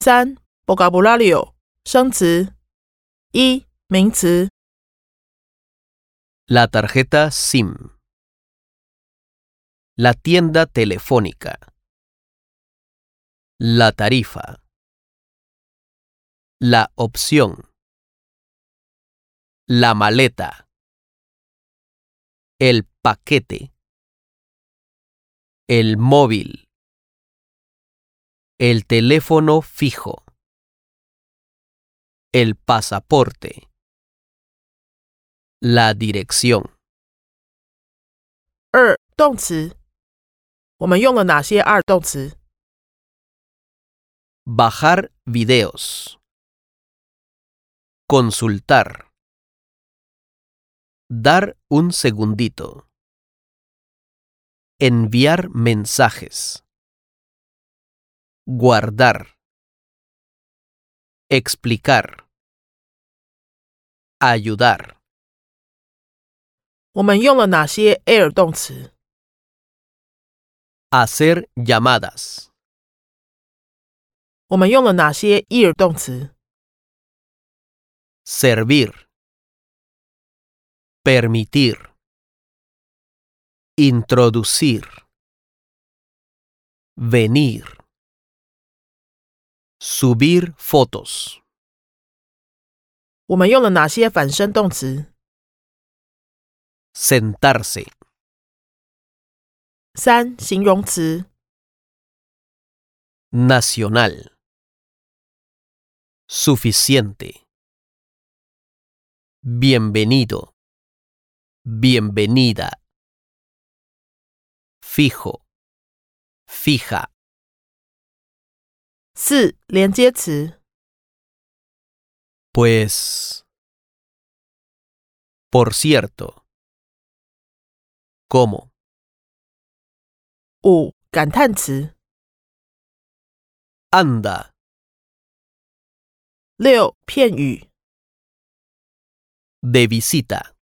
三 vocabulario 生词一名词 La tarjeta SIM. La tienda telefónica. La tarifa. La opción. La maleta. El paquete. El móvil. El teléfono fijo. El pasaporte. La dirección. 二动词，我们用了哪些二动词？ Bajar videos. Consultar. Dar un segundito. Enviar mensajes. Guardar. Explicar. Ayudar. 我们用了哪些 air 动词？ Hacer llamadas. 我们用了哪些 ear 动词？ Servir. Permitir. Introducir. Venir. Subir fotos. 我们用了哪些反身动词？ Sentarse. 三形容词， Nacional. Suficiente. Bienvenido. Bienvenida. Fijo. Fija. 四连接词， Pues... Por cierto. ¿Cómo? 五感叹词， Anda. 六片语， De visita.